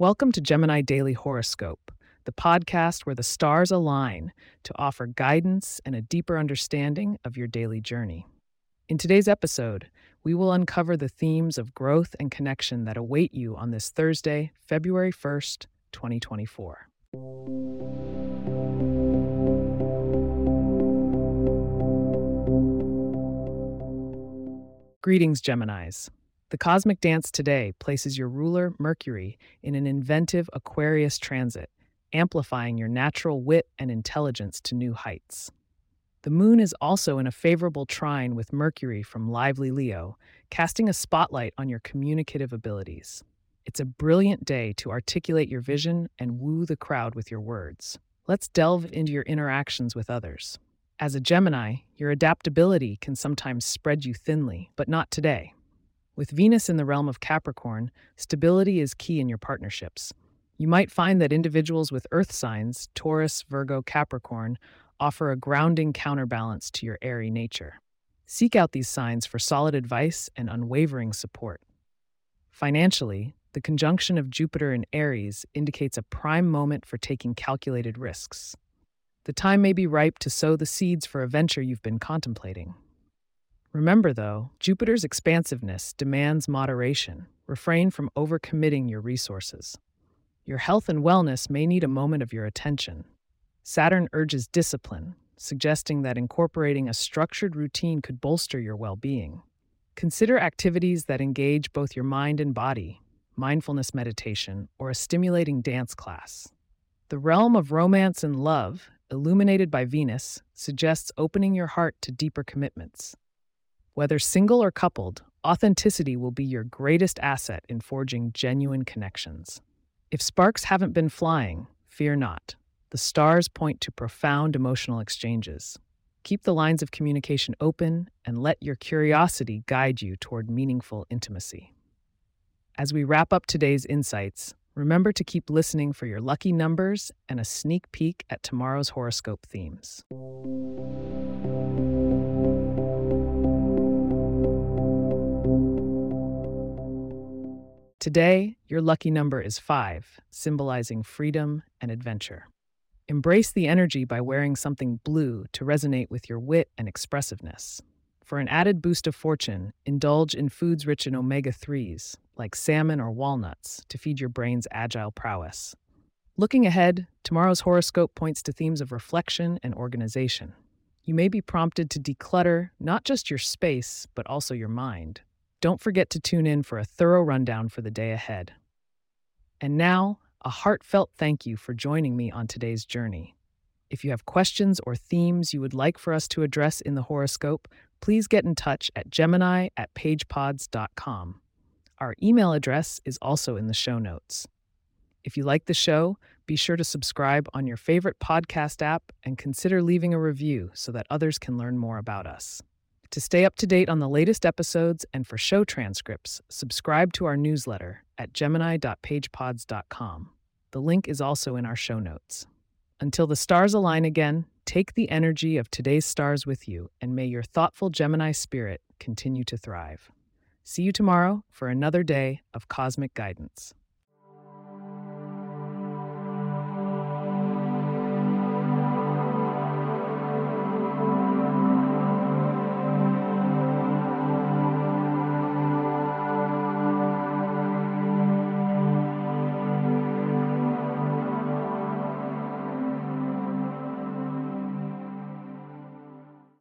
Welcome to Gemini Daily Horoscope, the podcast where the stars align to offer guidance and a deeper understanding of your daily journey. In today's episode, we will uncover the themes of growth and connection that await you on this Thursday, February 1st, 2024. Greetings, Geminis. The cosmic dance today places your ruler, Mercury, in an inventive Aquarius transit, amplifying your natural wit and intelligence to new heights. The moon is also in a favorable trine with Mercury from lively Leo, casting a spotlight on your communicative abilities. It's a brilliant day to articulate your vision and woo the crowd with your words. Let's delve into your interactions with others. As a Gemini, your adaptability can sometimes spread you thinly, but not today. With Venus in the realm of Capricorn, stability is key in your partnerships. You might find that individuals with earth signs, Taurus, Virgo, Capricorn, offer a grounding counterbalance to your airy nature. Seek out these signs for solid advice and unwavering support. Financially, the conjunction of Jupiter and Aries indicates a prime moment for taking calculated risks. The time may be ripe to sow the seeds for a venture you've been contemplating. Remember, though, Jupiter's expansiveness demands moderation. Refrain from overcommitting your resources. Your health and wellness may need a moment of your attention. Saturn urges discipline, suggesting that incorporating a structured routine could bolster your well being. Consider activities that engage both your mind and body, mindfulness meditation, or a stimulating dance class. The realm of romance and love illuminated by Venus, suggests opening your heart to deeper commitments. Whether single or coupled, authenticity will be your greatest asset in forging genuine connections. If sparks haven't been flying, fear not. The stars point to profound emotional exchanges. Keep the lines of communication open and let your curiosity guide you toward meaningful intimacy. As we wrap up today's insights, Remember to keep listening for your lucky numbers and a sneak peek at tomorrow's horoscope themes. Today, your lucky number is 5, symbolizing freedom and adventure. Embrace the energy by wearing something blue to resonate with your wit and expressiveness. For an added boost of fortune, indulge in foods rich in omega 3s, like salmon or walnuts, to feed your brain's agile prowess. Looking ahead, tomorrow's horoscope points to themes of reflection and organization. You may be prompted to declutter not just your space, but also your mind. Don't forget to tune in for a thorough rundown for the day ahead. And now, a heartfelt thank you for joining me on today's journey. If you have questions or themes you would like for us to address in the horoscope, please get in touch at gemini at pagepods.com. Our email address is also in the show notes. If you like the show, be sure to subscribe on your favorite podcast app and consider leaving a review so that others can learn more about us. To stay up to date on the latest episodes and for show transcripts, subscribe to our newsletter at gemini.pagepods.com. The link is also in our show notes. Until the stars align again, take the energy of today's stars with you, and may your thoughtful Gemini spirit continue to thrive. See you tomorrow for another day of cosmic guidance.